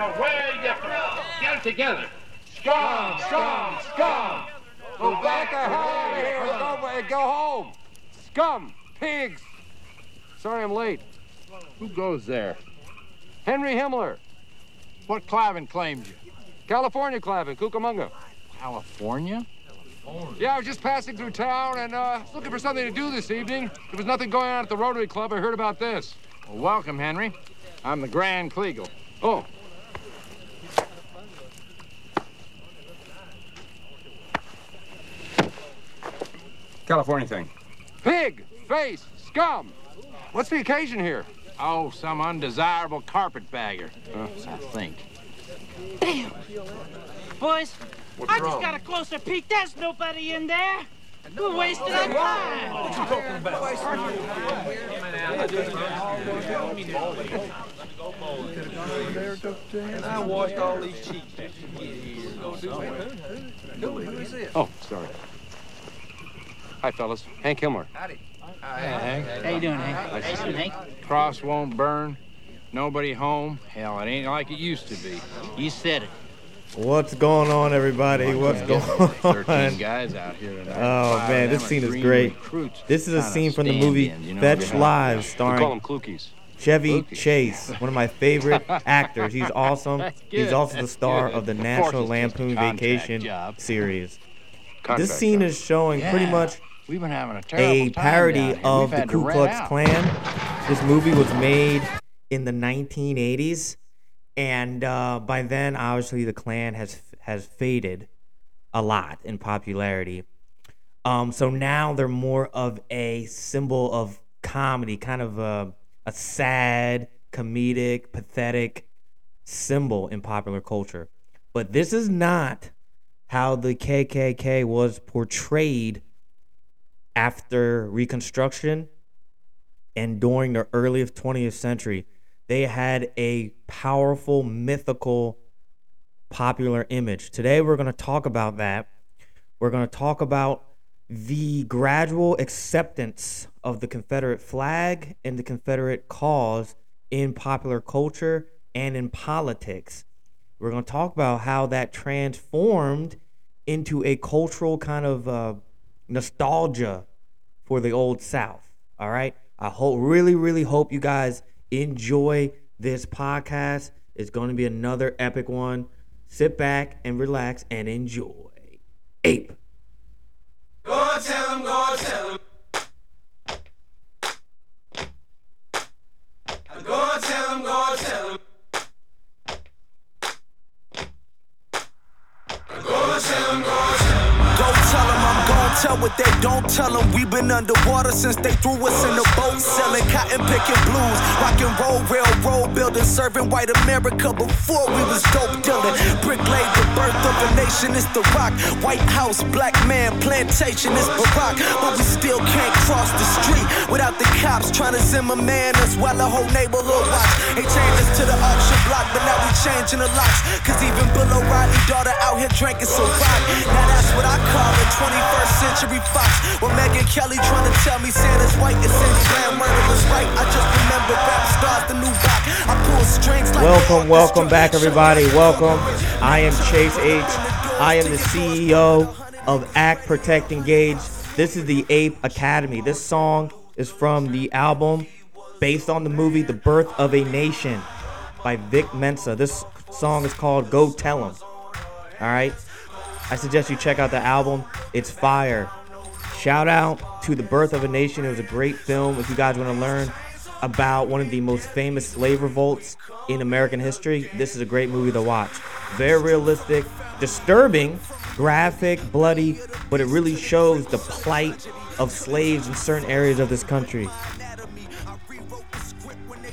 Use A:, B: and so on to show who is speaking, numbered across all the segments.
A: Go back to where you from. Get it together. Scum, scum, scum.
B: Go back out of here. Go, go home. Scum, pigs. Sorry I'm late.
A: Who goes there?
B: Henry Himmler,
A: What Klavern claimed you?
B: California Klavern, in Cucamonga.
A: California?
B: Yeah, I was just passing through town and uh, looking for something to do this evening. There was nothing going on at the Rotary Club. I heard about this.
A: Well, welcome, Henry. I'm the Grand Kleagle.
B: Oh,
C: California thing.
B: pig, face, scum. What's the occasion here?
A: Oh, some undesirable carpetbagger. I think. Damn.
D: Boys, I just got a closer peek. There's nobody in there. We're wasting our time. What you talking about? And I washed all these cheeks.
B: Oh, sorry. Hi, fellas. Hank Himmler.
D: How you doing, Hank? How you doing, Hank?
A: hank, Cross won't burn. Nobody home. Hell, it ain't like it used to be.
D: You said it.
E: What's going on, everybody? What's going
A: Thirteen
E: on?
A: guys out here tonight.
E: Oh,
A: Five
E: man, this scene is great. This is a scene from the movie
A: you know,
E: Fletch
A: behind-
E: Live,
B: call
E: starring
B: them
E: Chevy
A: Fluky.
E: Chase, one of my favorite actors. He's awesome. He's
A: good.
E: also the star
A: good.
E: of the National
A: it's just a
E: Lampoon Vacation
A: job.
E: series.
B: Contract
E: This scene
B: job.
E: is showing pretty much
A: We've been having a terrible
E: a parody of the Ku Klux. Klan. This movie was made in the 1980s, and uh, by then, obviously, the Klan has has faded a lot in popularity. Um, so now they're more of a symbol of comedy, kind of a, a sad, comedic, pathetic symbol in popular culture. But this is not how the KKK was portrayed after Reconstruction and during the early 20th century. They had a powerful, mythical, popular image. Today, we're going to talk about that. We're going to talk about the gradual acceptance of the Confederate flag and the Confederate cause in popular culture and in politics. We're going to talk about how that transformed into a cultural kind of uh, nostalgia for the old South. All right. I hope, really, really hope you guys enjoy this podcast. It's going to be another epic one. Sit back and relax and enjoy. Ape.
F: Go tell what they don't tell them. we been underwater since they threw us in the boat, selling cotton picking blues, rock and roll, railroad building, serving white America before we was dope dealing. Brick laid the birth of a nation, it's the rock. White House, black man, plantation, it's Barack. But we still can't cross the street without the cops trying to Zimmerman us while the whole neighborhood watch. They changed us to the auction block, but now we changing the locks. Cause even Bill O'Reilly daughter out here drinking so rock. Now that's what I call a 21st century fox. Well, Megyn Kelly trying to tell me Santa's white and Cindy Lamb murder was right. I just remember rap stars, the new rock. I pull strings like
E: Welcome, welcome back, everybody. Welcome. I am Chase H. I am the CEO of Act Protect Engage. This is the Ape Academy. This song is from the album based on the movie The Birth of a Nation by Vic Mensa. This song is called Go Tell 'em. All right. I suggest you check out the album. It's fire. Shout out to The Birth of a Nation. It was a great film. If you guys want to learn about one of the most famous slave revolts in American history, this is a great movie to watch. Very realistic, disturbing, graphic, bloody, but it really shows the plight of slaves in certain areas of this country.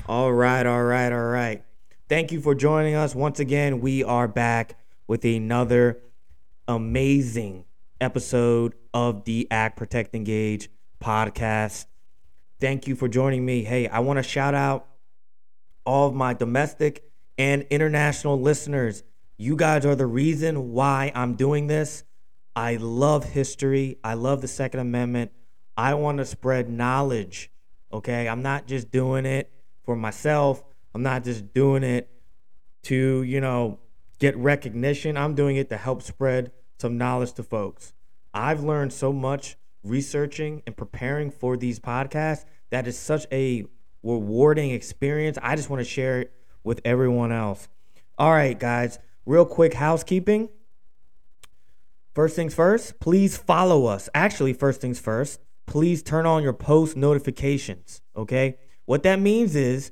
E: All right, all right, all right. Thank you for joining us. Once again, we are back with another amazing episode of the Act Protect Engage podcast. Thank you for joining me. Hey, I want to shout out all of my domestic and international listeners. You guys are the reason why I'm doing this. I love history. I love the Second Amendment. I want to spread knowledge. Okay. I'm not just doing it for myself, I'm not just doing it to, you know, get recognition. I'm doing it to help spread some knowledge to folks. I've learned so much researching and preparing for these podcasts that is such a rewarding experience. I just want to share it with everyone else. All right, guys, real quick housekeeping. First things first, please follow us. Actually, first things first, please turn on your post notifications. Okay. What that means is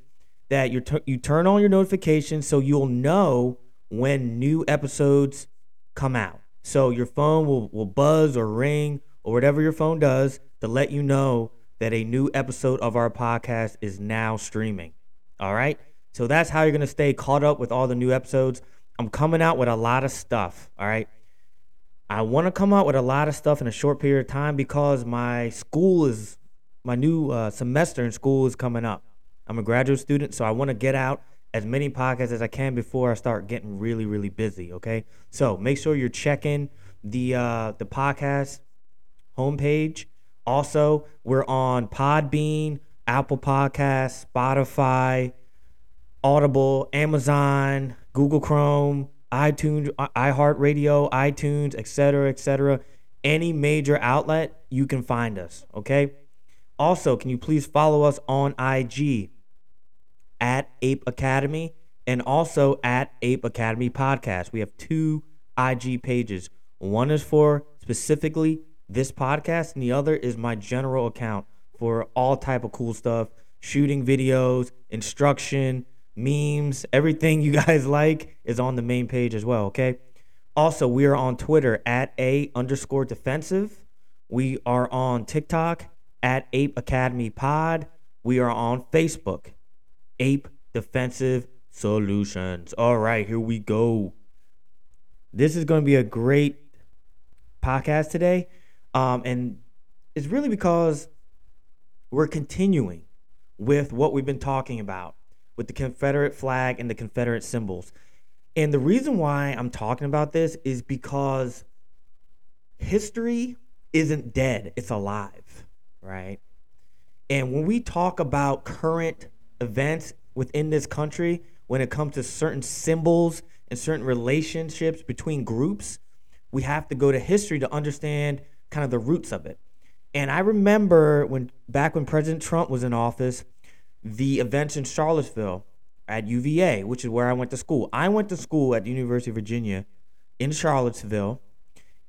E: that you t- you turn on your notifications so you'll know when new episodes come out. So your phone will, will buzz or ring or whatever your phone does to let you know that a new episode of our podcast is now streaming. All right. So that's how you're going to stay caught up with all the new episodes. I'm coming out with a lot of stuff. All right. I want to come out with a lot of stuff in a short period of time because my school is, my new uh, semester in school is coming up. I'm a graduate student, so I want to get out as many podcasts as I can before I start getting really, really busy. Okay. So make sure you're checking the uh, the podcast homepage. Also, we're on Podbean, Apple Podcasts, Spotify, Audible, Amazon, Google Chrome, iTunes, iHeartRadio, iTunes, etc., etc. Any major outlet, you can find us. Okay. Also, can you please follow us on IG at Ape Academy and also at Ape Academy Podcast? We have two IG pages. One is for specifically this podcast, and the other is my general account for all type of cool stuff, shooting videos, instruction, memes, everything you guys like is on the main page as well. Okay. Also, we are on Twitter at a underscore defensive. We are on TikTok at Ape Academy Pod. We are on Facebook, Ape Defensive Solutions. All right, here we go. This is going to be a great podcast today. Um, and it's really because we're continuing with what we've been talking about with the Confederate flag and the Confederate symbols. And the reason why I'm talking about this is because history isn't dead, it's alive, right? And when we talk about current events within this country, when it comes to certain symbols and certain relationships between groups, we have to go to history to understand kind of the roots of it. And I remember when back when President Trump was in office, the events in Charlottesville at UVA, which is where I went to school. I went to school at the University of Virginia in Charlottesville,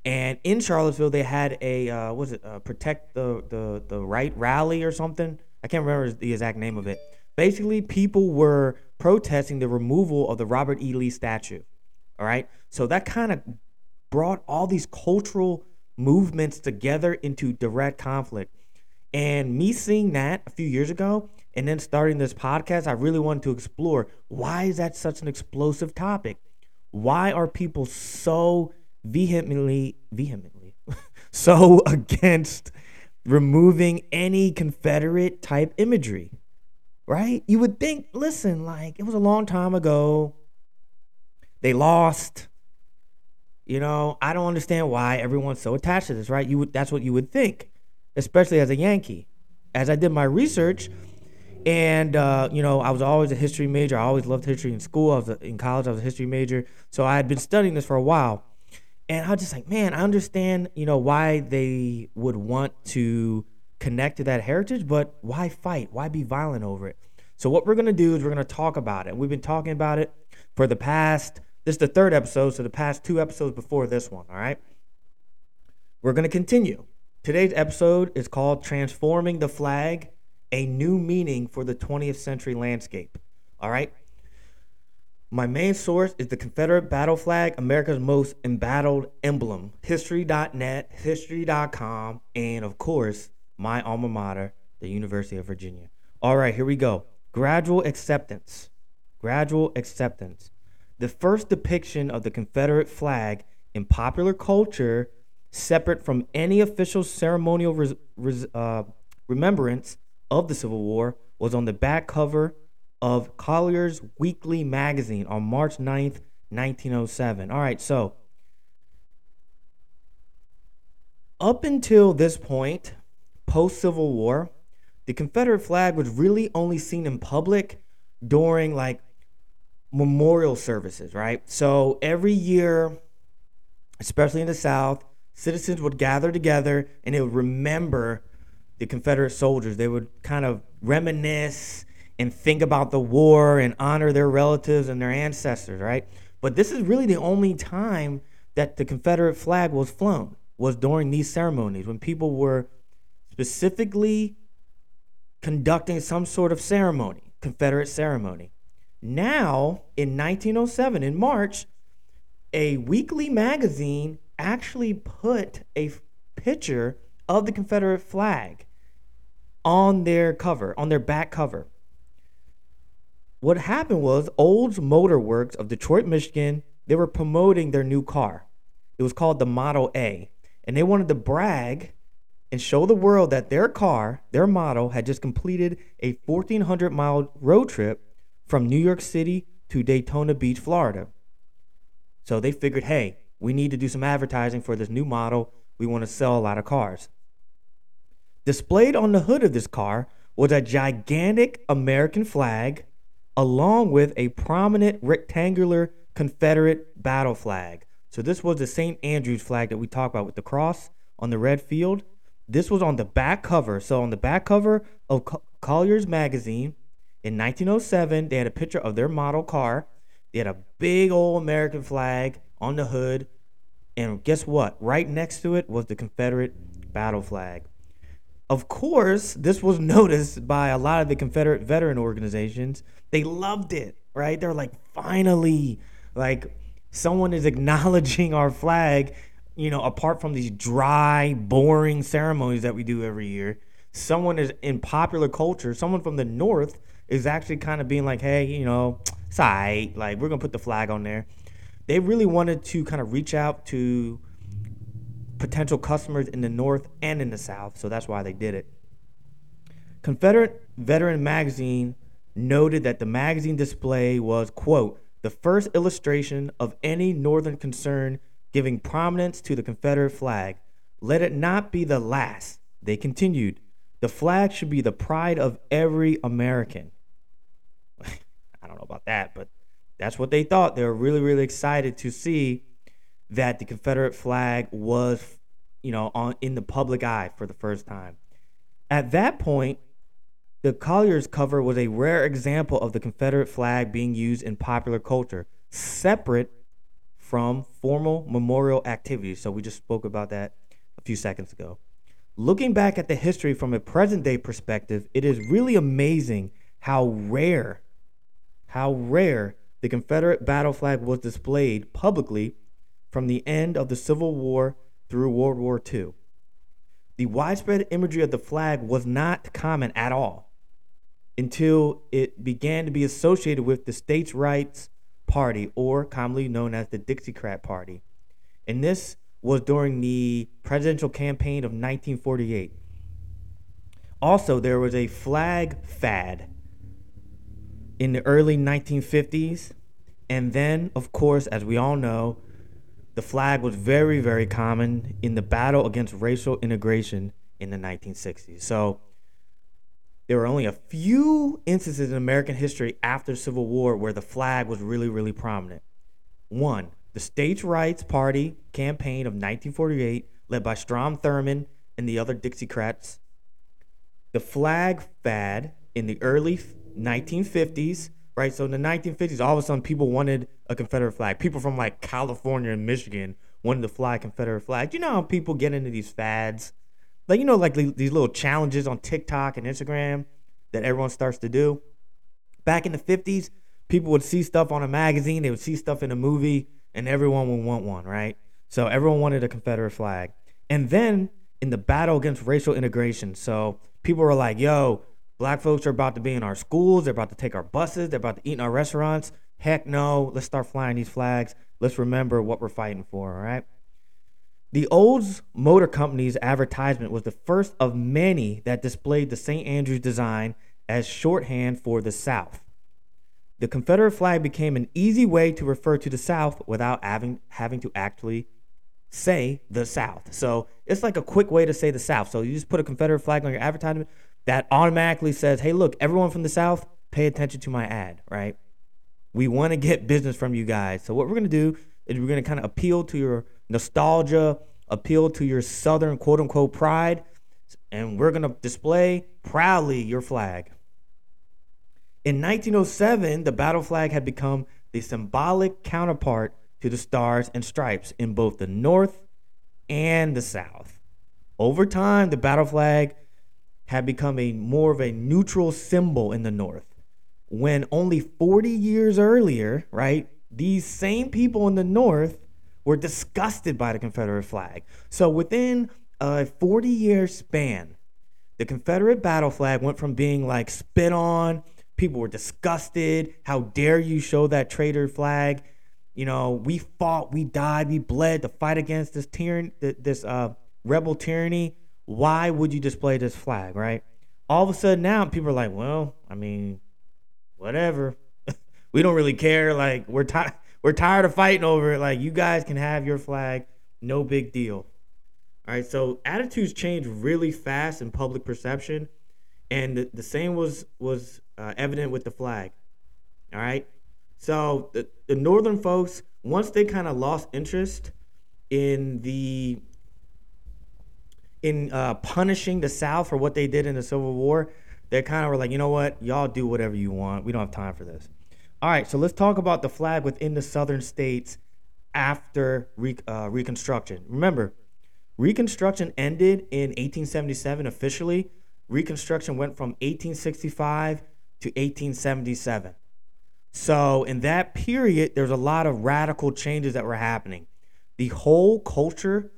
E: and in Charlottesville they had a uh, was it uh, protect the the the right rally or something. I can't remember the exact name of it. Basically, people were protesting the removal of the Robert E. Lee statue. All right, so that kind of brought all these cultural movements together into direct conflict. And me seeing that a few years ago and then starting this podcast, I really wanted to explore why is that such an explosive topic? Why are people so vehemently vehemently so against removing any Confederate type imagery? Right? You would think, listen, like it was a long time ago. They lost. You know, I don't understand why everyone's so attached to this, right? You would that's what you would think, especially as a Yankee. As I did my research, and uh, you know, I was always a history major. I always loved history in school. I was a, in college. I was a history major, so I had been studying this for a while. And I was just like, man, I understand, you know, why they would want to connect to that heritage, but why fight? Why be violent over it? So what we're gonna do is we're gonna talk about it. We've been talking about it for the past this is the third episode, so the past two episodes before this one, all right? We're going to continue. Today's episode is called Transforming the Flag A New Meaning for the 20th Century Landscape, all right? My main source is the Confederate battle flag, America's most embattled emblem, history.net, history.com, and of course, my alma mater, the University of Virginia. All right, here we go. Gradual acceptance. Gradual acceptance the first depiction of the Confederate flag in popular culture, separate from any official ceremonial res- res- uh, remembrance of the Civil War, was on the back cover of Collier's Weekly magazine on March 9th, 1907. All right, so up until this point, post Civil War, the Confederate flag was really only seen in public during like memorial services, right? So every year, especially in the South, citizens would gather together and they would remember the Confederate soldiers. They would kind of reminisce and think about the war and honor their relatives and their ancestors, right? But this is really the only time that the Confederate flag was flown was during these ceremonies when people were specifically conducting some sort of ceremony, Confederate ceremony. Now, in 1907, in March, a weekly magazine actually put a picture of the Confederate flag on their cover, on their back cover. What happened was Olds Motor Works of Detroit, Michigan, they were promoting their new car. It was called the Model A. And they wanted to brag and show the world that their car, their model, had just completed a 1,400 mile road trip from New York City to Daytona Beach, Florida. So they figured, hey, we need to do some advertising for this new model. We want to sell a lot of cars. Displayed on the hood of this car was a gigantic American flag along with a prominent rectangular Confederate battle flag. So this was the St. Andrews flag that we talked about with the cross on the red field. This was on the back cover. So on the back cover of Collier's magazine in 1907, they had a picture of their model car. They had a big old American flag on the hood. And guess what? Right next to it was the Confederate battle flag. Of course, this was noticed by a lot of the Confederate veteran organizations. They loved it, right? They're like, finally, like someone is acknowledging our flag, you know, apart from these dry, boring ceremonies that we do every year. Someone is in popular culture, someone from the North is actually kind of being like, hey, you know, it's all right. Like, we're going to put the flag on there. They really wanted to kind of reach out to potential customers in the North and in the South. So that's why they did it. Confederate Veteran Magazine noted that the magazine display was, quote, the first illustration of any Northern concern giving prominence to the Confederate flag. Let it not be the last. They continued, the flag should be the pride of every American. I don't know about that, but that's what they thought. They were really, really excited to see that the Confederate flag was, you know, on in the public eye for the first time. At that point, the Collier's cover was a rare example of the Confederate flag being used in popular culture, separate from formal memorial activities. So we just spoke about that a few seconds ago. Looking back at the history from a present day perspective, it is really amazing how rare, how rare the Confederate battle flag was displayed publicly from the end of the Civil War through World War II. The widespread imagery of the flag was not common at all until it began to be associated with the States' Rights Party, or commonly known as the Dixiecrat Party. And this was during the presidential campaign of 1948. Also, there was a flag fad in the early 1950s. And then, of course, as we all know, the flag was very, very common in the battle against racial integration in the 1960s. So there were only a few instances in American history after the Civil War where the flag was really, really prominent. One, the States' Rights Party campaign of 1948, led by Strom Thurmond and the other Dixiecrats. The flag fad in the early 1950s, right? So in the 1950s, all of a sudden people wanted a Confederate flag. People from like California and Michigan wanted to fly a Confederate flag. You know how people get into these fads? Like, you know, like these little challenges on TikTok and Instagram that everyone starts to do. Back in the 50s, people would see stuff on a magazine, they would see stuff in a movie, and everyone would want one, right? So everyone wanted a Confederate flag. And then in the battle against racial integration, so people were like, yo, black folks are about to be in our schools, they're about to take our buses, they're about to eat in our restaurants. Heck no, let's start flying these flags. Let's remember what we're fighting for, all right? The Olds Motor Company's advertisement was the first of many that displayed the St. Andrews design as shorthand for the South. The Confederate flag became an easy way to refer to the South without having, having to actually say the South. So it's like a quick way to say the South. So you just put a Confederate flag on your advertisement that automatically says, hey, look, everyone from the South, pay attention to my ad, right? We want to get business from you guys. So what we're gonna do is we're gonna kind of appeal to your nostalgia, appeal to your southern quote unquote pride, and we're gonna display proudly your flag. In 1907, the battle flag had become the symbolic counterpart to the stars and stripes in both the North and the South. Over time, the battle flag had become a more of a neutral symbol in the North. When only 40 years earlier, right, these same people in the North were disgusted by the Confederate flag. So within a 40 year span, the Confederate battle flag went from being like spit on, people were disgusted. How dare you show that traitor flag? You know, we fought, we died, we bled to fight against this tyranny, this uh, rebel tyranny. Why would you display this flag, right? All of a sudden now people are like, well, I mean, whatever. we don't really care. Like we're tired. We're tired of fighting over it. Like you guys can have your flag, no big deal. All right. So attitudes change really fast in public perception, and the, the same was was uh, evident with the flag. All right. So the, the northern folks, once they kind of lost interest in the in uh, punishing the South for what they did in the Civil War, they kind of were like, you know what, y'all do whatever you want. We don't have time for this. All right, so let's talk about the flag within the southern states after re- uh, Reconstruction. Remember, Reconstruction ended in 1877 officially. Reconstruction went from 1865 to 1877. So, in that period, there's a lot of radical changes that were happening. The whole culture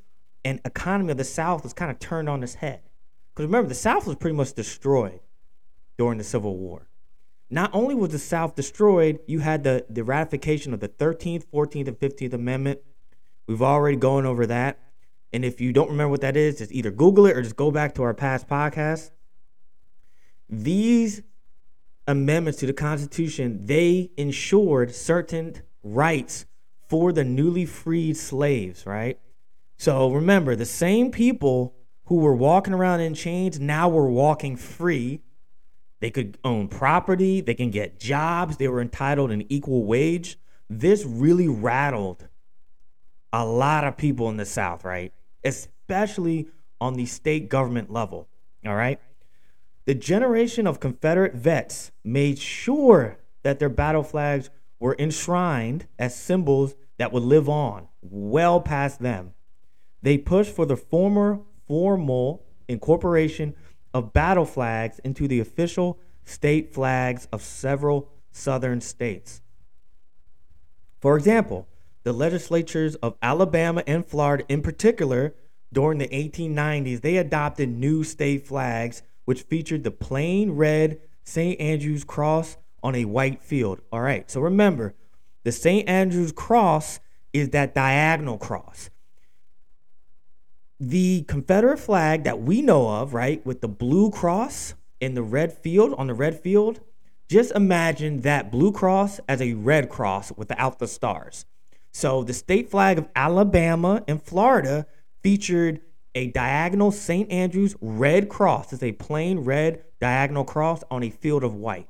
E: and economy of the South was kind of turned on its head. Because remember, the South was pretty much destroyed during the Civil War. Not only was the South destroyed, you had the, the ratification of the 13th, 14th, and 15th Amendment. We've already gone over that. And if you don't remember what that is, just either Google it or just go back to our past podcasts. These amendments to the Constitution, they ensured certain rights for the newly freed slaves, right? So remember, the same people who were walking around in chains now were walking free. They could own property, they can get jobs, they were entitled an equal wage. This really rattled a lot of people in the South, right? Especially on the state government level, all right? The generation of Confederate vets made sure that their battle flags were enshrined as symbols that would live on well past them. They pushed for the former formal incorporation of battle flags into the official state flags of several southern states. For example, the legislatures of Alabama and Florida, in particular, during the 1890s, they adopted new state flags which featured the plain red St. Andrew's cross on a white field. All right, so remember, the St. Andrew's cross is that diagonal cross. The Confederate flag that we know of, right, with the blue cross in the red field, on the red field, just imagine that blue cross as a red cross without the stars. So the state flag of Alabama and Florida featured a diagonal St. Andrew's red cross. It's a plain red diagonal cross on a field of white.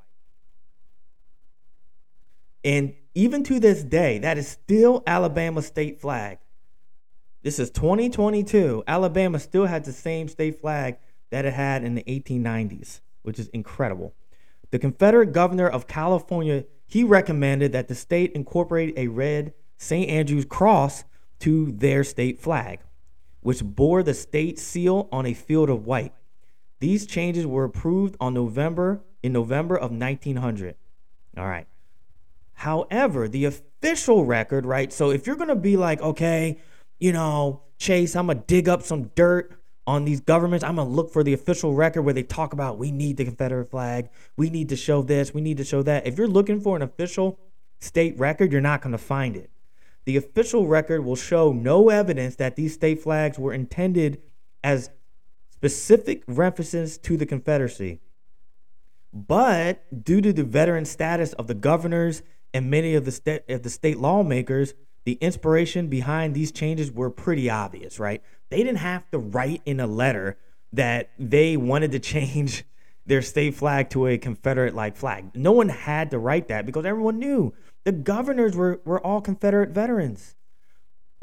E: And even to this day, that is still Alabama's state flag. This is 2022. Alabama still had the same state flag that it had in the 1890s, which is incredible. The Confederate governor of California, he recommended that the state incorporate a red St. Andrew's cross to their state flag which bore the state seal on a field of white. These changes were approved on November in November of 1900. All right. However, the official record, right? So if you're going to be like, okay, you know, Chase, I'm going to dig up some dirt on these governments. I'm going to look for the official record where they talk about we need the Confederate flag. We need to show this. We need to show that. If you're looking for an official state record, you're not going to find it. The official record will show no evidence that these state flags were intended as specific references to the Confederacy. But due to the veteran status of the governors and many of the, sta- of the state lawmakers, the inspiration behind these changes were pretty obvious, right? They didn't have to write in a letter that they wanted to change their state flag to a Confederate like flag. No one had to write that because everyone knew the governors were, were all Confederate veterans.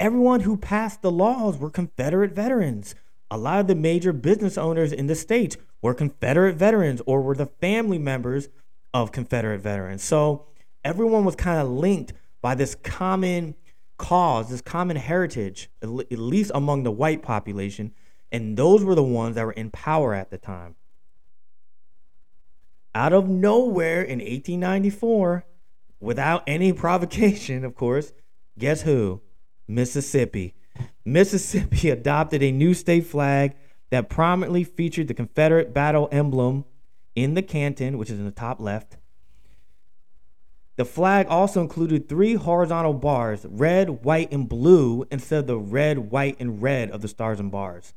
E: Everyone who passed the laws were Confederate veterans. A lot of the major business owners in the states were Confederate veterans or were the family members of Confederate veterans. So everyone was kind of linked by this common cause, this common heritage, at least among the white population. And those were the ones that were in power at the time. Out of nowhere in 1894, without any provocation, of course, guess who? Mississippi. Mississippi adopted a new state flag that prominently featured the Confederate battle emblem in the canton, which is in the top left. The flag also included three horizontal bars, red, white, and blue, instead of the red, white, and red of the stars and bars.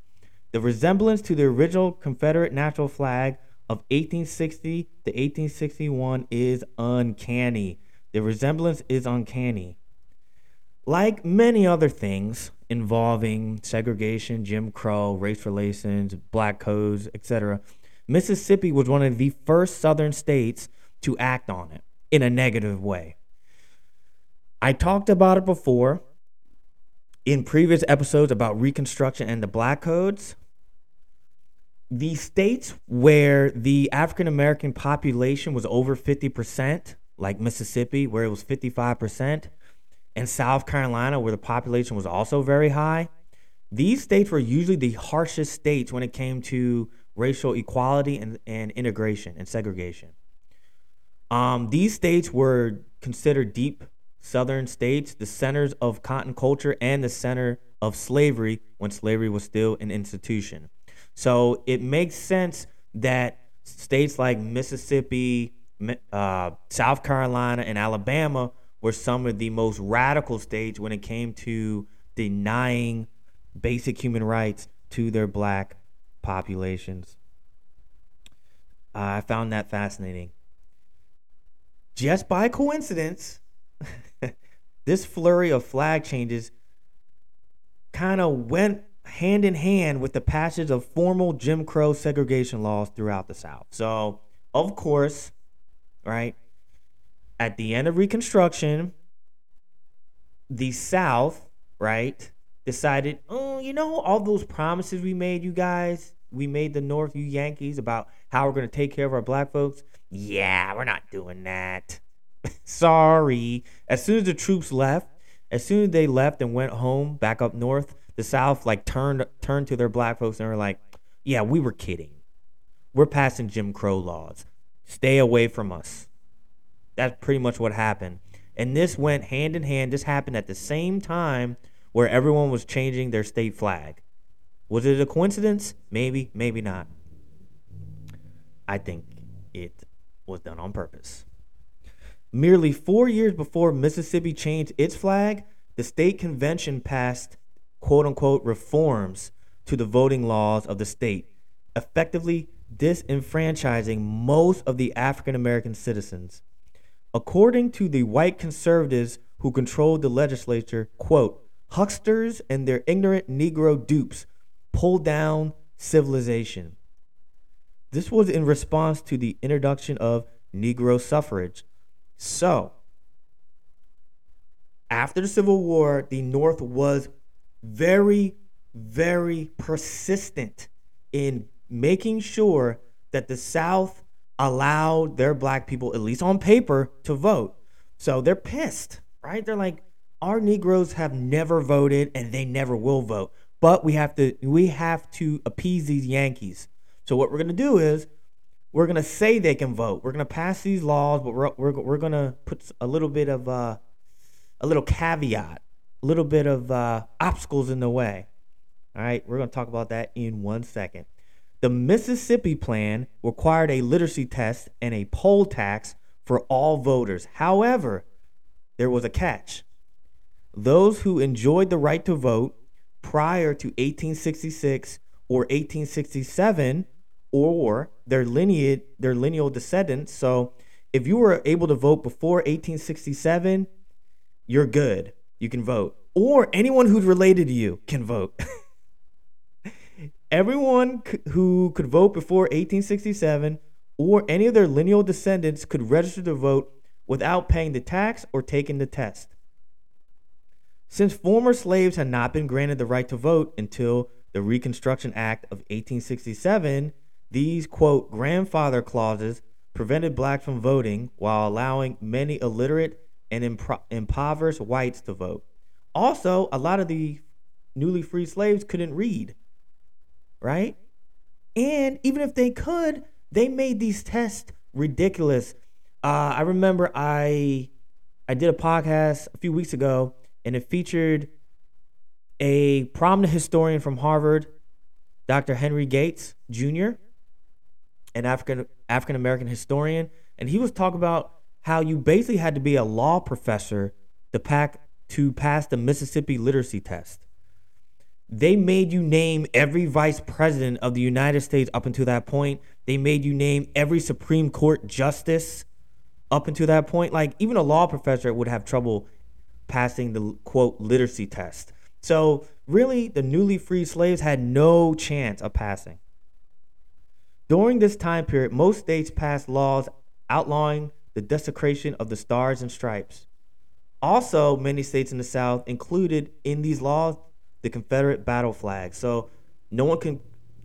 E: The resemblance to the original Confederate national flag of 1860 to 1861 is uncanny. The resemblance is uncanny. Like many other things involving segregation, Jim Crow, race relations, black codes, etc., Mississippi was one of the first southern states to act on it in a negative way. I talked about it before in previous episodes about Reconstruction and the black codes. The states where the African American population was over 50%, like Mississippi, where it was 55%, and South Carolina, where the population was also very high, these states were usually the harshest states when it came to racial equality and, and integration and segregation. Um, these states were considered deep southern states, the centers of cotton culture and the center of slavery when slavery was still an institution. So it makes sense that states like Mississippi, uh, South Carolina, and Alabama were some of the most radical states when it came to denying basic human rights to their black populations. Uh, I found that fascinating. Just by coincidence, this flurry of flag changes kind of went hand in hand with the passage of formal Jim Crow segregation laws throughout the South. So, of course, right? At the end of Reconstruction, the South, right, decided, oh, you know, all those promises we made you guys, we made the North, you Yankees, about how we're going to take care of our black folks. Yeah, we're not doing that. Sorry. As soon as the troops left, as soon as they left and went home back up north, the South like turned turned to their black folks and were like, "Yeah, we were kidding. We're passing Jim Crow laws. Stay away from us. That's pretty much what happened. And this went hand in hand. This happened at the same time where everyone was changing their state flag. Was it a coincidence? Maybe, maybe not. I think it was done on purpose. Merely four years before Mississippi changed its flag, the state convention passed quote unquote reforms to the voting laws of the state, effectively disenfranchising most of the African American citizens. According to the white conservatives who controlled the legislature, quote, hucksters and their ignorant Negro dupes pulled down civilization. This was in response to the introduction of Negro suffrage. So, after the Civil War, the North was very, very persistent in making sure that the South allowed their black people, at least on paper, to vote. So they're pissed, right? They're like, our Negroes have never voted and they never will vote. But we have to we have to appease these Yankees. So what we're gonna do is we're gonna say they can vote. We're gonna pass these laws, but we're we're, we're gonna put a little bit of uh, a little caveat a little bit of uh, obstacles in the way. All right, we're going to talk about that in one second. The Mississippi plan required a literacy test and a poll tax for all voters. However, there was a catch. Those who enjoyed the right to vote prior to 1866 or 1867 or their lineage their lineal descendants. So, if you were able to vote before 1867, you're good you can vote. Or anyone who's related to you can vote. Everyone who could vote before 1867 or any of their lineal descendants could register to vote without paying the tax or taking the test. Since former slaves had not been granted the right to vote until the Reconstruction Act of 1867, these, quote, grandfather clauses prevented blacks from voting while allowing many illiterate and impoverished whites to vote. Also, a lot of the newly freed slaves couldn't read, right? And even if they could, they made these tests ridiculous. Uh, I remember I I did a podcast a few weeks ago, and it featured a prominent historian from Harvard, Dr. Henry Gates Jr., an African African American historian, and he was talking about how you basically had to be a law professor to pack to pass the Mississippi literacy test. They made you name every vice president of the United States up until that point. They made you name every Supreme Court justice up until that point. Like, even a law professor would have trouble passing the quote literacy test. So, really, the newly freed slaves had no chance of passing. During this time period, most states passed laws outlawing the desecration of the stars and stripes. Also, many states in the South included in these laws the Confederate battle flag. So no one can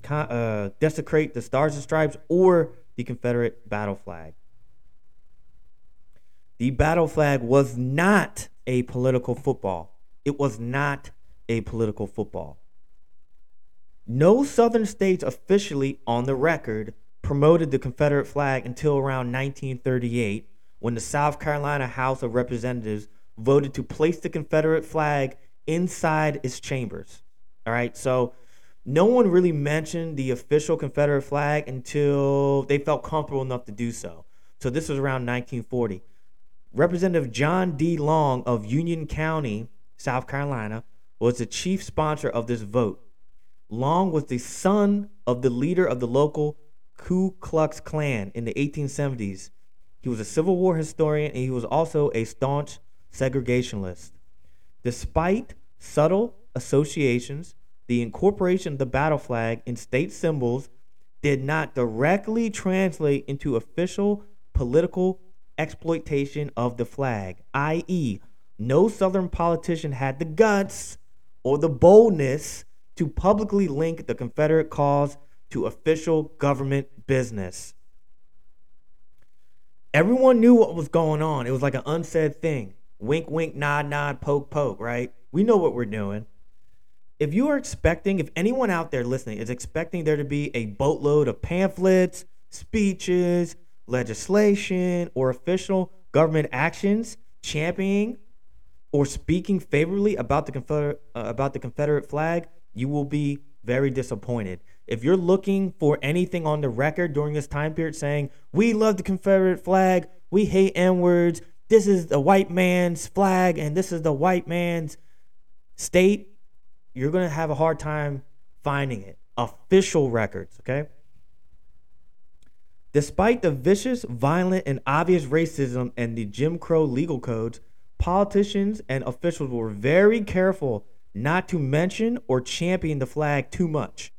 E: uh, desecrate the stars and stripes or the Confederate battle flag. The battle flag was not a political football. It was not a political football. No Southern states officially on the record promoted the Confederate flag until around 1938 when the South Carolina House of Representatives voted to place the Confederate flag inside its chambers. All right, so no one really mentioned the official Confederate flag until they felt comfortable enough to do so. So this was around 1940. Representative John D. Long of Union County, South Carolina, was the chief sponsor of this vote. Long was the son of the leader of the local Ku Klux Klan in the 1870s. He was a Civil War historian and he was also a staunch segregationist. Despite subtle associations, the incorporation of the battle flag in state symbols did not directly translate into official political exploitation of the flag, i.e., no Southern politician had the guts or the boldness to publicly link the Confederate cause to official government business. Everyone knew what was going on. It was like an unsaid thing. Wink, wink, nod, nod, poke, poke, right? We know what we're doing. If you are expecting, if anyone out there listening is expecting there to be a boatload of pamphlets, speeches, legislation, or official government actions championing or speaking favorably about the Confederate uh, about the Confederate flag, you will be very disappointed. If you're looking for anything on the record during this time period saying, we love the Confederate flag, we hate N words, this is the white man's flag, and this is the white man's state, you're going to have a hard time finding it. Official records, okay? Despite the vicious, violent, and obvious racism and the Jim Crow legal codes, politicians and officials were very careful not to mention or champion the flag too much.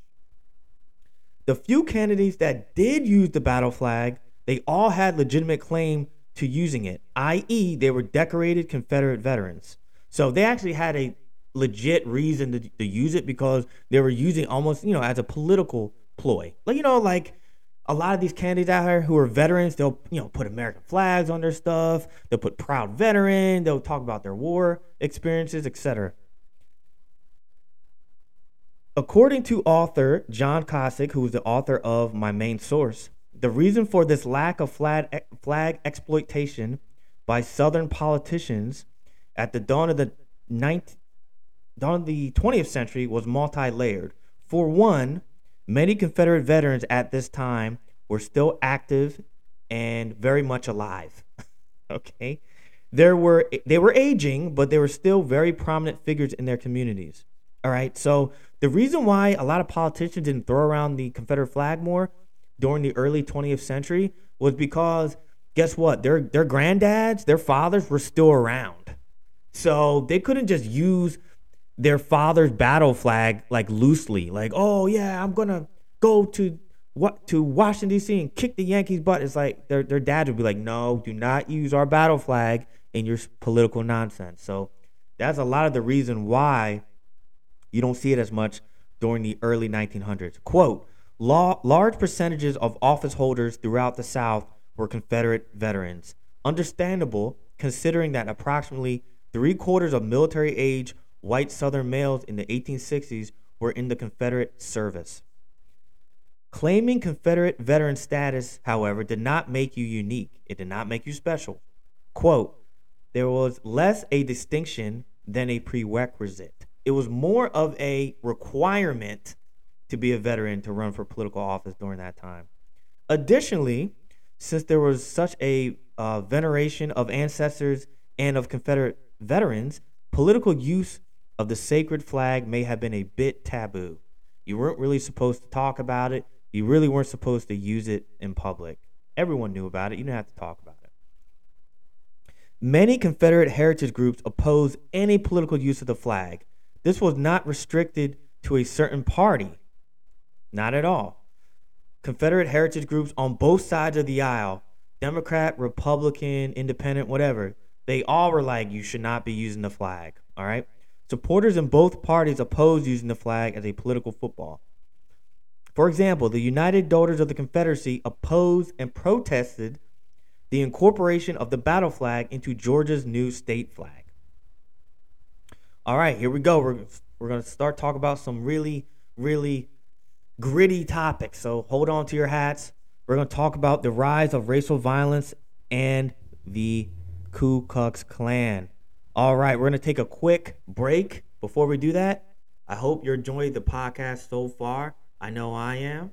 E: The few candidates that did use the battle flag, they all had legitimate claim to using it, i.e., they were decorated Confederate veterans. So they actually had a legit reason to, to use it because they were using almost, you know, as a political ploy. Like, you know, like a lot of these candidates out here who are veterans, they'll, you know, put American flags on their stuff, they'll put proud veteran, they'll talk about their war experiences, etc. According to author John Coski, who is the author of my main source, the reason for this lack of flag, flag exploitation by Southern politicians at the dawn of the ninth, dawn of the 20th century was multi-layered. For one, many Confederate veterans at this time were still active and very much alive. okay, there were they were aging, but they were still very prominent figures in their communities. All right, so the reason why a lot of politicians didn't throw around the Confederate flag more during the early 20th century was because guess what? Their their granddads, their fathers were still around. So they couldn't just use their father's battle flag like loosely, like, oh yeah, I'm gonna go to what to Washington D.C. and kick the Yankees' butt. It's like their their dad would be like, no, do not use our battle flag in your political nonsense. So that's a lot of the reason why you don't see it as much during the early 1900s. Quote: large percentages of office holders throughout the South were Confederate veterans. Understandable, considering that approximately three quarters of military age white Southern males in the 1860s were in the Confederate service. Claiming Confederate veteran status, however, did not make you unique. It did not make you special. Quote, there was less a distinction than a prerequisite. It was more of a requirement to be a veteran to run for political office during that time. Additionally, since there was such a uh, veneration of ancestors and of Confederate veterans, political use of the sacred flag may have been a bit taboo. You weren't really supposed to talk about it. You really weren't supposed to use it in public. Everyone knew about it. You didn't have to talk about it. Many Confederate heritage groups opposed any political use of the flag. This was not restricted to a certain party. Not at all. Confederate heritage groups on both sides of the aisle Democrat, Republican, Independent, whatever they all were like, you should not be using the flag. All right. Supporters in both parties opposed using the flag as a political football. For example, the United Daughters of the Confederacy opposed and protested the incorporation of the battle flag into Georgia's new state flag. All right, here we go. We're, we're to start talking about some really, really gritty topics. So hold on to your hats. We're to talk about the rise of racial violence and the Ku Klux Klan. All right, we're to take a quick break. Before we do that, I hope you're enjoying the podcast so far. I know I am.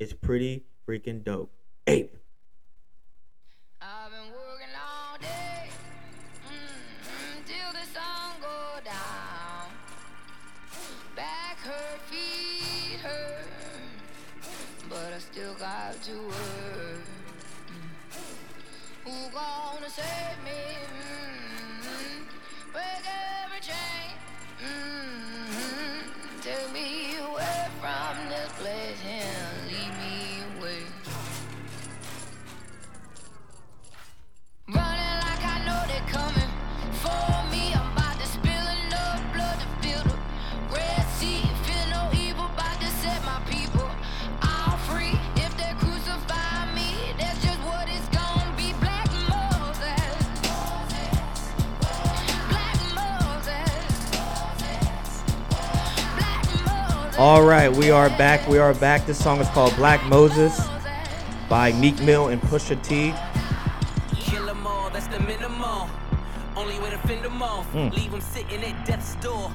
E: It's pretty freaking dope. Ape.
G: To work.
E: Right, we are back. We are back. This song is called Black Moses by Meek Mill and Pusha T.
H: All, that's the minimum. Only way to fend 'em off. Hmm. Leave 'em sitting at death's door.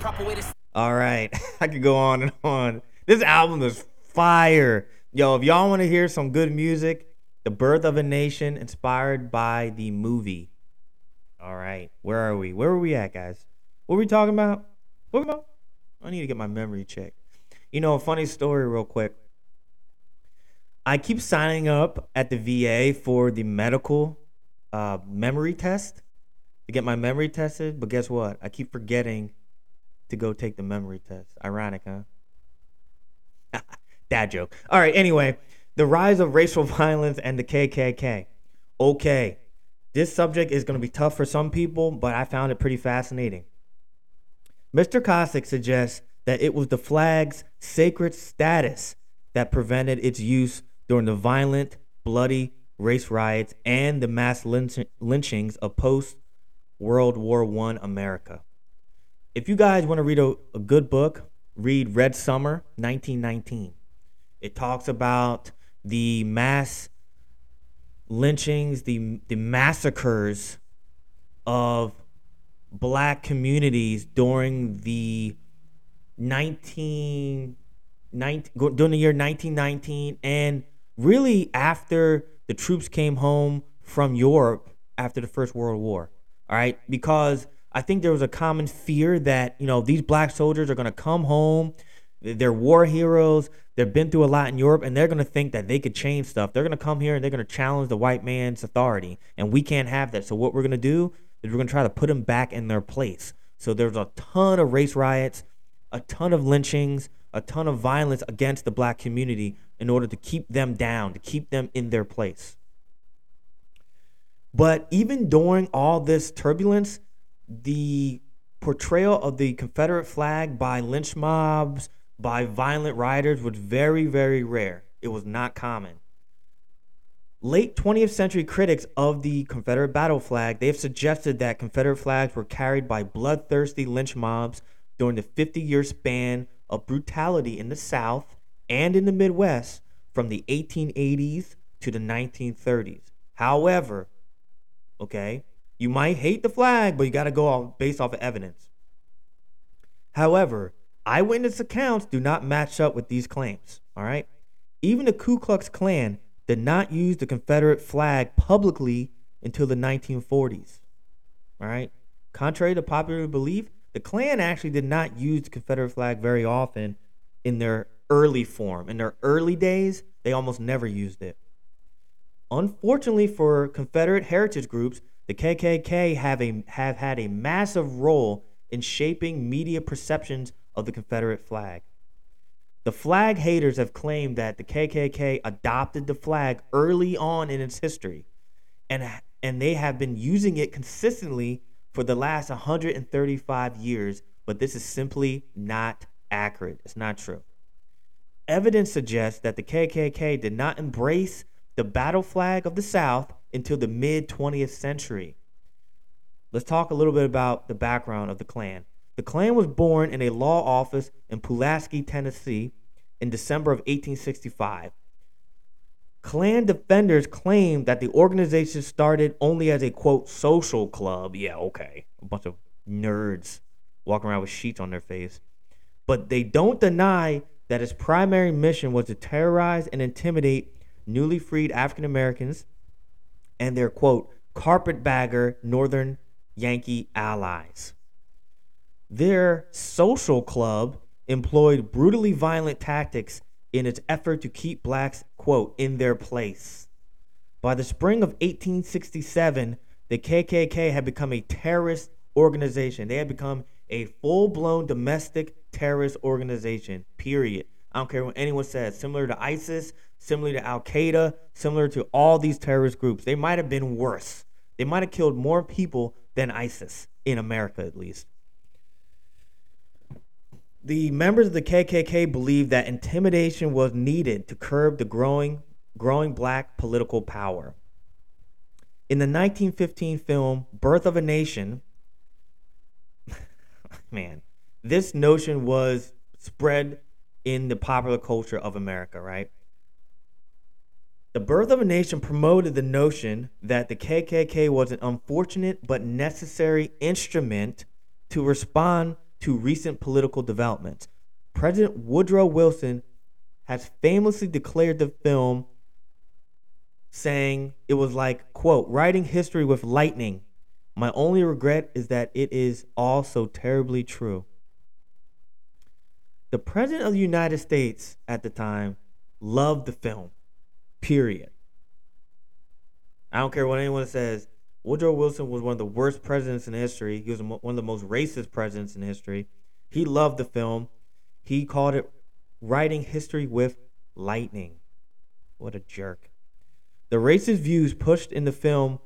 H: Proper way to
E: All right, I could go on and on. This album is fire. Yo, if y'all want to hear some good music, The Birth of a Nation, inspired by the movie. All right, where are we? Where were we at, guys? What were we talking about? What were we about? I need to get my memory checked. You know, a funny story, real quick. I keep signing up at the VA for the medical uh, memory test to get my memory tested, but guess what? I keep forgetting to go take the memory test. Ironic, huh? Dad joke. All right, anyway, the rise of racial violence and the KKK. Okay, this subject is going to be tough for some people, but I found it pretty fascinating. Mr. Coski suggests that it was the flag's sacred status that prevented its use during the violent, bloody race riots and the mass lynch- lynchings of post World War I America. If you guys want to read a, a good book, read Red Summer 1919. It talks about the mass lynchings, the, the massacres of black communities during the 19, 19 during the year 1919 and really after the troops came home from Europe after the First World War. All right, because I think there was a common fear that you know these black soldiers are going to come home, they're war heroes, they've been through a lot in Europe, and they're going to think that they could change stuff. They're going to come here and they're going to challenge the white man's authority, and we can't have that. So what we're going to do is we're going to try to put them back in their place. So there's a ton of race riots, a ton of lynchings, a ton of violence against the black community in order to keep them down, to keep them in their place. But even during all this turbulence, the portrayal of the Confederate flag by lynch mobs, by violent rioters was very, very rare. It was not common. Late 20th century critics of the Confederate battle flag, they have suggested that Confederate flags were carried by bloodthirsty lynch mobs during the 50 year span of brutality in the South and in the Midwest from the 1880s to the 1930s. However, okay, you might hate the flag, but you got to go off, based off of evidence. However, eyewitness accounts do not match up with these claims, all right? Even the Ku Klux Klan did not use the Confederate flag publicly until the 1940s, all right? Contrary to popular belief, the Klan actually did not use the Confederate flag very often in their early form. In their early days, they almost never used it. Unfortunately for Confederate heritage groups, the KKK have, a, have had a massive role in shaping media perceptions of the Confederate flag. The flag haters have claimed that the KKK adopted the flag early on in its history, and, and they have been using it consistently for the last 135 years, but this is simply not accurate. It's not true. Evidence suggests that the KKK did not embrace the battle flag of the South until the mid 20th century. Let's talk a little bit about the background of the Klan. The Klan was born in a law office in Pulaski, Tennessee in December of 1865. Klan defenders claim that the organization started only as a quote social club. Yeah, okay. A bunch of nerds walking around with sheets on their face. But they don't deny that its primary mission was to terrorize and intimidate newly freed African Americans and their quote carpetbagger Northern Yankee allies. Their social club employed brutally violent tactics in its effort to keep blacks, quote, in their place. By the spring of 1867, the KKK had become a terrorist organization. They had become a full blown domestic terrorist organization, period. I don't care what anyone says. Similar to ISIS, similar to Al Qaeda, similar to all these terrorist groups. They might have been worse. They might have killed more people than ISIS, in America at least. The members of the KKK believed that intimidation was needed to curb the growing, growing black political power. In the 1915 film Birth of a Nation, man, this notion was spread in the popular culture of America, right? The Birth of a Nation promoted the notion that the KKK was an unfortunate but necessary instrument to respond to recent political developments. President Woodrow Wilson has famously declared the film saying it was like, quote, writing history with lightning. My only regret is that it is all so terribly true. The President of the United States at the time loved the film, period. I don't care what anyone says. Woodrow Wilson was one of the worst presidents in history. He was one of the most racist presidents in history. He loved the film. He called it writing history with lightning. What a jerk. The racist views pushed in the film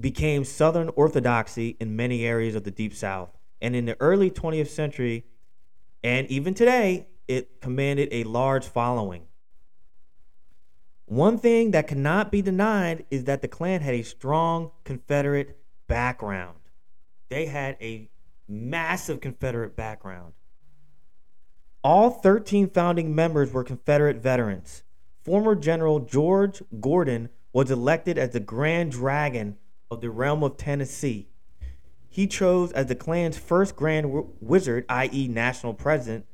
E: became Southern orthodoxy in many areas of the Deep South. And in the early 20th century, and even today, it commanded a large following. One thing that cannot be denied is that the Klan had a strong Confederate background. They had a massive Confederate background. All 13 founding members were Confederate veterans. Former General George Gordon was elected as the Grand Dragon of the realm of Tennessee. He chose as the Klan's first Grand Wizard, i.e., national president,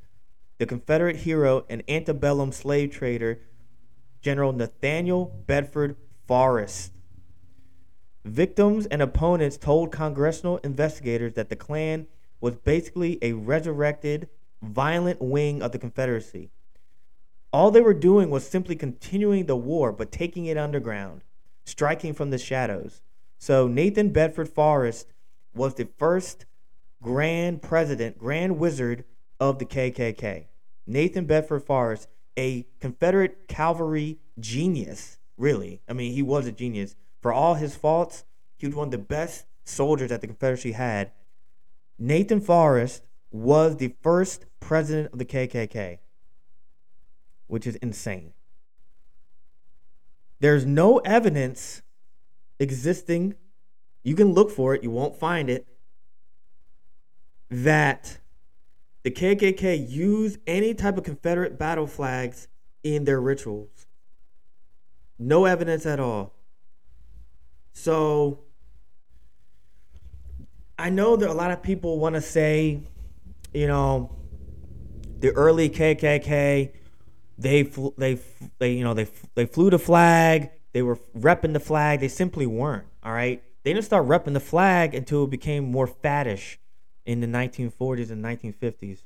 E: the Confederate hero and antebellum slave trader General Nathaniel Bedford Forrest. Victims and opponents told congressional investigators that the Klan was basically a resurrected, violent wing of the Confederacy. All they were doing was simply continuing the war, but taking it underground, striking from the shadows. So Nathan Bedford Forrest was the first grand president, grand wizard of the KKK. Nathan Bedford Forrest, a Confederate cavalry genius, really. I mean, he was a genius. For all his faults, he was one of the best soldiers that the Confederacy had. Nathan Forrest was the first president of the KKK, which is insane. There's no evidence existing. You can look for it, you won't find it. That the KKK used any type of Confederate battle flags in their rituals. No evidence at all. So I know that a lot of people want to say, you know, the early KKK, they fl- they f- they you know they f- they flew the flag, they were repping the flag. They simply weren't. All right, they didn't start repping the flag until it became more faddish in the 1940s and 1950s.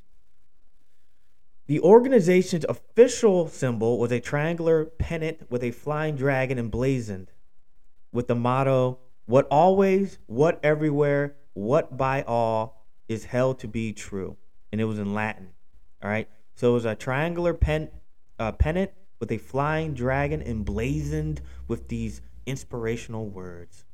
E: The organization's official symbol was a triangular pennant with a flying dragon emblazoned with the motto, What always, what everywhere, what by all is held to be true. And it was in Latin. All right. So it was a triangular pen, uh, pennant with a flying dragon emblazoned with these inspirational words.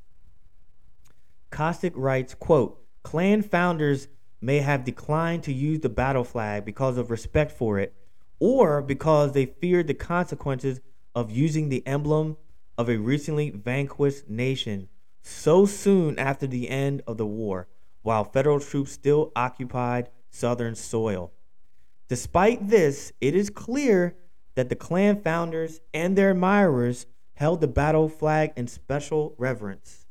E: Coski writes, quote, Klan founders may have declined to use the battle flag because of respect for it, or because they feared the consequences of using the emblem of a recently vanquished nation so soon after the end of the war, while federal troops still occupied southern soil. Despite this, it is clear that the Klan founders and their admirers held the battle flag in special reverence.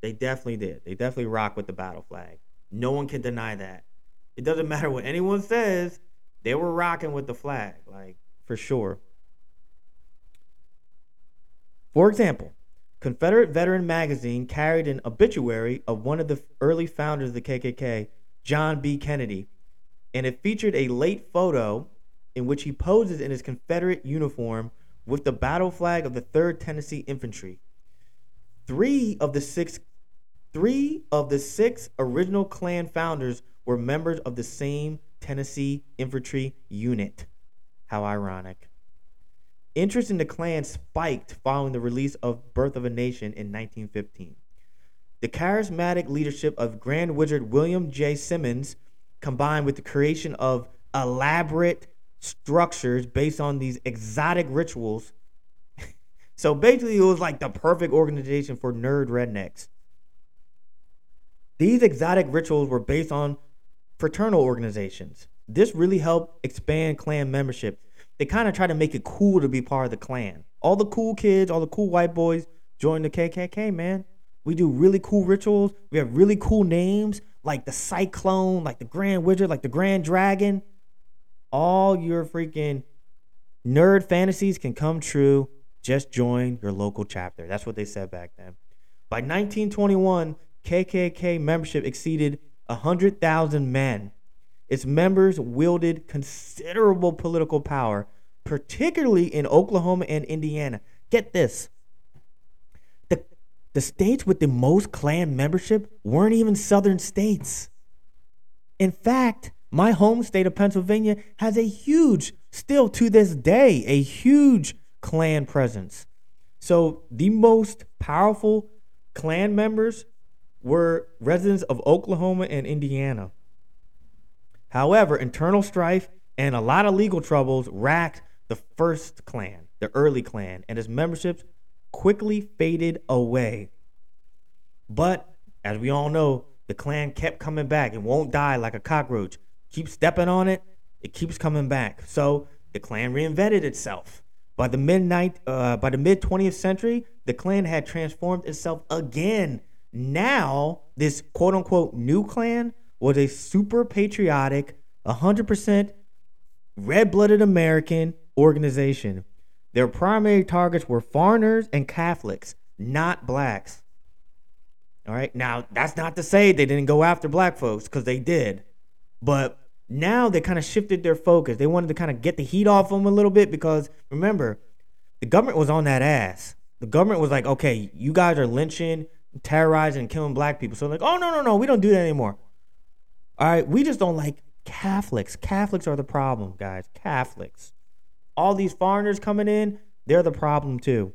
E: They definitely did. They definitely rock with the battle flag. No one can deny that. It doesn't matter what anyone says, they were rocking with the flag, like for sure. For example, Confederate Veteran Magazine carried an obituary of one of the early founders of the KKK, John B. Kennedy, and it featured a late photo in which he poses in his Confederate uniform with the battle flag of the 3rd Tennessee Infantry. Three of the six three of the six original Klan founders were members of the same Tennessee Infantry unit. How ironic. Interest in the Klan spiked following the release of Birth of a Nation in 1915. The charismatic leadership of Grand Wizard William J. Simmons, combined with the creation of elaborate structures based on these exotic rituals. so basically, it was like the perfect organization for nerd rednecks. These exotic rituals were based on fraternal organizations. This really helped expand Klan membership they kind of try to make it cool to be part of the Klan. All the cool kids, all the cool white boys join the KKK, man. We do really cool rituals. We have really cool names like the Cyclone, like the Grand Wizard, like the Grand Dragon. All your freaking nerd fantasies can come true. Just join your local chapter. That's what they said back then. By 1921, KKK membership exceeded 100,000 men. Its members wielded considerable political power, particularly in Oklahoma and Indiana. Get this. The, the states with the most Klan membership weren't even southern states. In fact, my home state of Pennsylvania has a huge, still to this day, a huge Klan presence. So the most powerful Klan members were residents of Oklahoma and Indiana. However, internal strife and a lot of legal troubles racked the first Klan, the early Klan, and its memberships quickly faded away. But as we all know, the Klan kept coming back. It won't die like a cockroach. Keep stepping on it, it keeps coming back. So the Klan reinvented itself. By the midnight, uh, by the mid 20th century, the Klan had transformed itself again. Now, this quote unquote new Klan was a super patriotic, 100% red blooded American organization. Their primary targets were foreigners and Catholics, not blacks. All right. Now, that's not to say they didn't go after black folks, because they did. But now they kind of shifted their focus. They wanted to kind of get the heat off them a little bit because remember, the government was on that ass. The government was like, okay, you guys are lynching, terrorizing, killing black people. So, like, oh, no, no, no, we don't do that anymore. All right, we just don't like Catholics. Catholics are the problem, guys. Catholics. All these foreigners coming in, they're the problem too.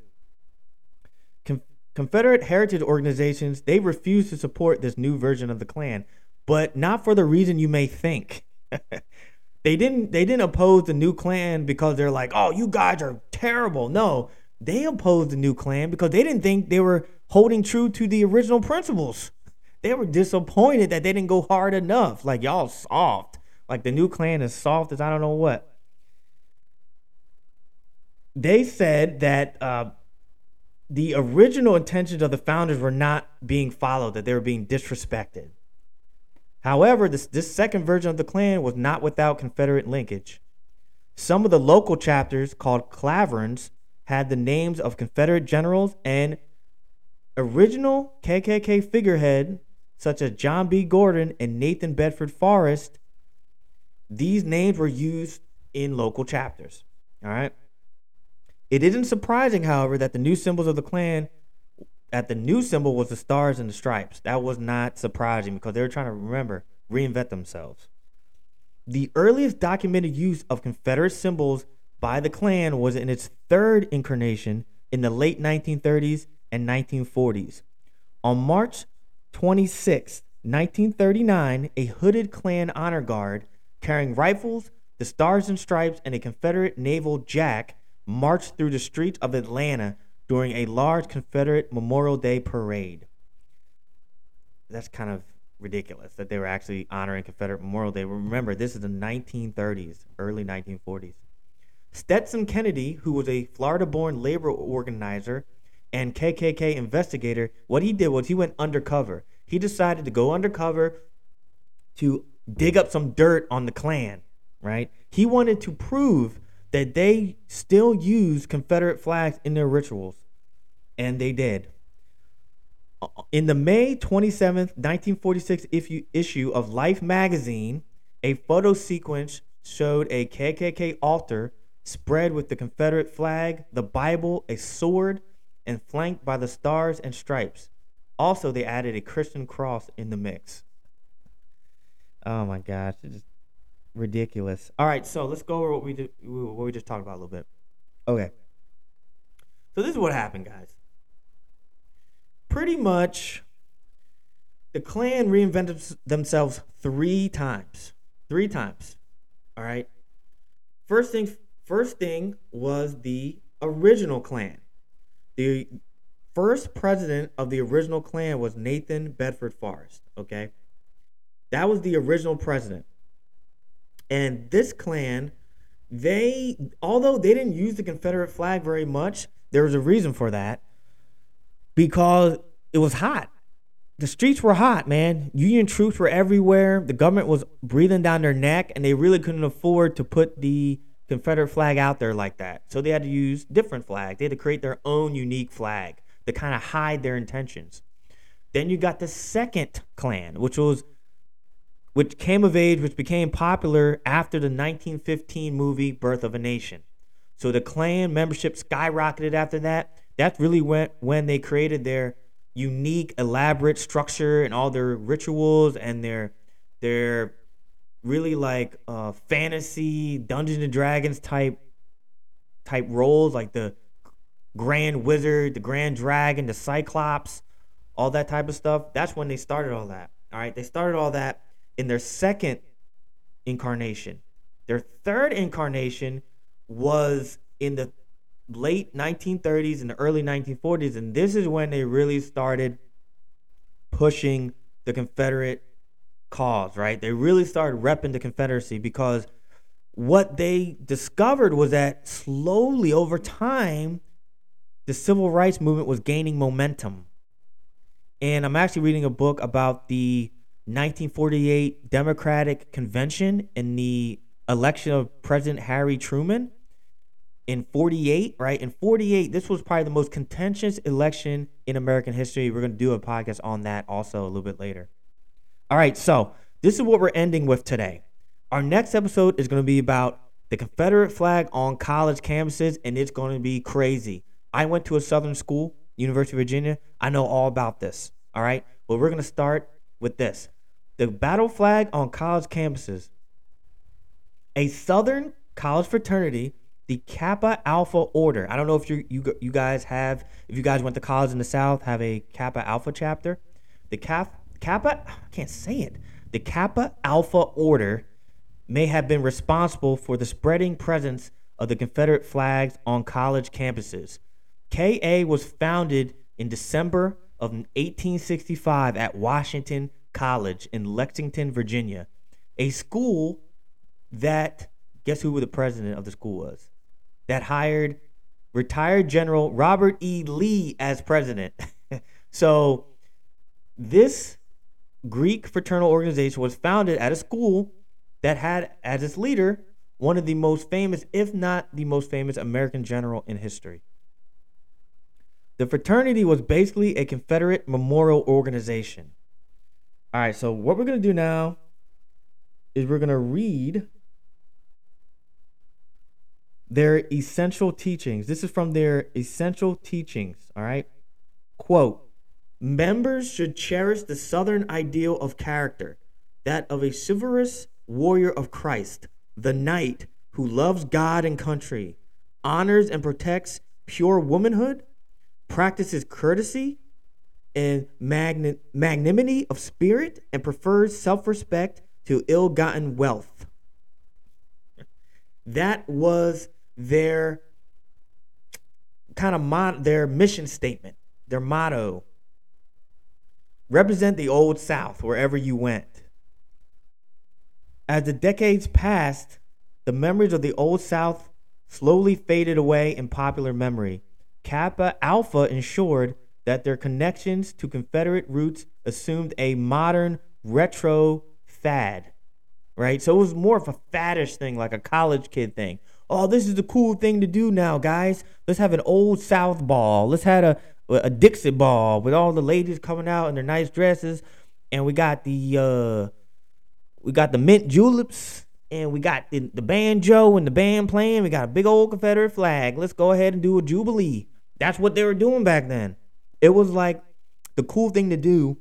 E: Con- Confederate heritage organizations, they refuse to support this new version of the Klan, but not for the reason you may think. they didn't they didn't oppose the new Klan because they're like, "Oh, you guys are terrible." No, they opposed the new Klan because they didn't think they were holding true to the original principles. They were disappointed that they didn't go hard enough. Like y'all soft. Like the new Klan is soft as I don't know what. They said that uh, the original intentions of the founders were not being followed, that they were being disrespected. However, this, this second version of the Klan was not without Confederate linkage. Some of the local chapters, called Klaverns, had the names of Confederate generals and original KKK figurehead, such as John B. Gordon and Nathan Bedford Forrest. These names were used in local chapters. All right. It isn't surprising, however, that the new symbols of the Klan, that the new symbol was the stars and the stripes. That was not surprising because they were trying to remember, reinvent themselves. The earliest documented use of Confederate symbols by the Klan was in its third incarnation in the late 1930s and 1940s. On March 26, 1939, a hooded Klan honor guard carrying rifles, the Stars and Stripes, and a Confederate naval jack marched through the streets of Atlanta during a large Confederate Memorial Day parade. That's kind of ridiculous that they were actually honoring Confederate Memorial Day. Remember, this is the 1930s, early 1940s. Stetson Kennedy, who was a Florida born labor organizer and KKK investigator, what he did was he went undercover. He decided to go undercover to dig up some dirt on the Klan, right? He wanted to prove that they still use Confederate flags in their rituals, and they did. In the May 27, 1946 issue of Life magazine, a photo sequence showed a KKK altar spread with the Confederate flag, the Bible, a sword, and flanked by the stars and stripes. Also, they added a Christian cross in the mix. Oh my gosh, it's just ridiculous. All right, so let's go over what we what we just talked about a little bit. Okay. So this is what happened, guys. Pretty much, the Klan reinvented themselves three times. Three times. All right. First thing First thing was the original Klan. The first president of the original Klan was Nathan Bedford Forrest. Okay. That was the original president. And this Klan, they, although they didn't use the Confederate flag very much, there was a reason for that. Because it was hot. The streets were hot, man. Union troops were everywhere. The government was breathing down their neck, and they really couldn't afford to put the Confederate flag out there like that. So they had to use different flags. They had to create their own unique flag to kind of hide their intentions. Then you got the second Klan, which was which came of age, which became popular after the 1915 movie Birth of a Nation. So the Klan membership skyrocketed after that. That's really when when they created their unique, elaborate structure and all their rituals and their their really like uh, fantasy Dungeons and Dragons type type roles, like the Grand Wizard, the Grand Dragon, the Cyclops, all that type of stuff. That's when they started all that. All right, they started all that in their second incarnation. Their third incarnation was in the late 1930s and the early 1940s, and this is when they really started pushing the Confederate cause, right? They really started repping the Confederacy because what they discovered was that slowly over time, the civil rights movement was gaining momentum. And I'm actually reading a book about the 1948 Democratic Convention and the election of President Harry Truman in 48, right? In 48, this was probably the most contentious election in American history. We're going to do a podcast on that also a little bit later. All right, so this is what we're ending with today. Our next episode is going to be about the Confederate flag on college campuses, and it's going to be crazy. I went to a Southern school, University of Virginia. I know all about this. All right, but we're going to start with this the battle flag on college campuses. a Southern college fraternity, the Kappa Alpha Order. I don't know if you you you guys have if you guys went to college in the South have a Kappa Alpha chapter. The Cap, Kappa I can't say it. The Kappa Alpha Order may have been responsible for the spreading presence of the Confederate flags on college campuses. KA was founded in December of 1865 at Washington College in Lexington, Virginia, a school that guess who the president of the school was? That hired retired General Robert E. Lee as president. so this Greek fraternal organization was founded at a school that had as its leader one of the most famous, if not the most famous, American general in history. The fraternity was basically a Confederate memorial organization. All right, so what we're going to do now is we're going to read their essential teachings. This is from their essential teachings, all right? Quote Members should cherish the Southern ideal of character, that of a chivalrous warrior of Christ, the knight who loves God and country, honors and protects pure womanhood, practices courtesy and magn- magnanimity of spirit, and prefers self respect to ill gotten wealth. That was their kind of mod- their mission statement, their motto. Represent the old South wherever you went. As the decades passed, the memories of the old South slowly faded away in popular memory. Kappa Alpha ensured that their connections to Confederate roots assumed a modern retro fad. Right? So it was more of a faddish thing, like a college kid thing. Oh, this is the cool thing to do now, guys. Let's have an old South ball. Let's have a a Dixie ball with all the ladies coming out in their nice dresses, and we got the uh, we got the mint juleps, and we got the, the banjo and the band playing. We got a big old Confederate flag. Let's go ahead and do a jubilee. That's what they were doing back then. It was like the cool thing to do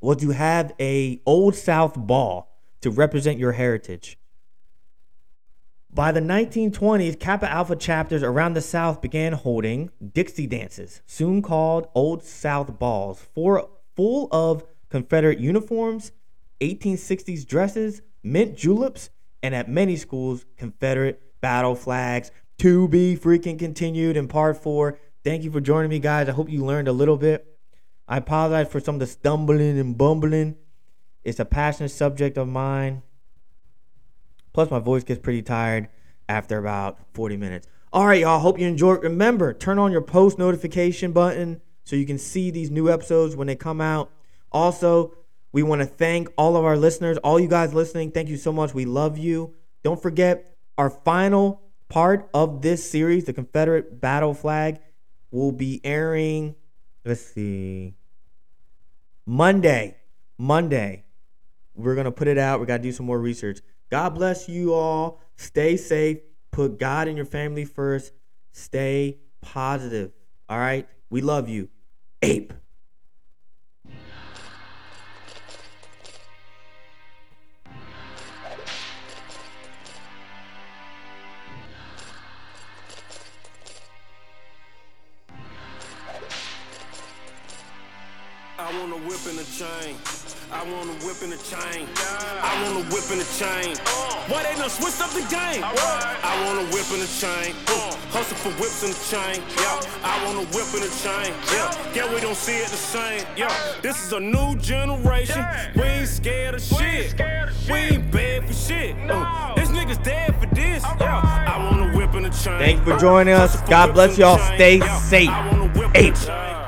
E: was to have a old South ball to represent your heritage. By the 1920s, Kappa Alpha chapters around the South began holding Dixie dances, soon called Old South Balls, for, full of Confederate uniforms, 1860s dresses, mint juleps, and at many schools, Confederate battle flags. To be freaking continued in part four. Thank you for joining me, guys. I hope you learned a little bit. I apologize for some of the stumbling and bumbling. It's a passionate subject of mine. Plus, my voice gets pretty tired after about 40 minutes. All right, y'all. Hope you enjoyed. Remember, turn on your post notification button so you can see these new episodes when they come out. Also, we want to thank all of our listeners, all you guys listening. Thank you so much. We love you. Don't forget, our final part of this series, the Confederate battle flag, will be airing. Let's see. Monday. Monday. We're going to put it out. We got to do some more research. God bless you all. Stay safe. Put God and your family first. Stay positive. All right? We love you. Ape.
F: I want whip chain. I want a whip and a chain. I want a whip and a chain. Why they done switched up the game? I want a whip and a chain. Hustle for whips and a chain. Yeah, I want a whip and a chain. Yeah, yeah, we don't see it the same. Yeah, this is a new generation. We ain't scared of shit. We ain't bad for shit. Uh, this nigga's dead for this. Yeah, I want a whip and a chain.
E: Thank you for joining us. God bless y'all. Stay safe.
F: I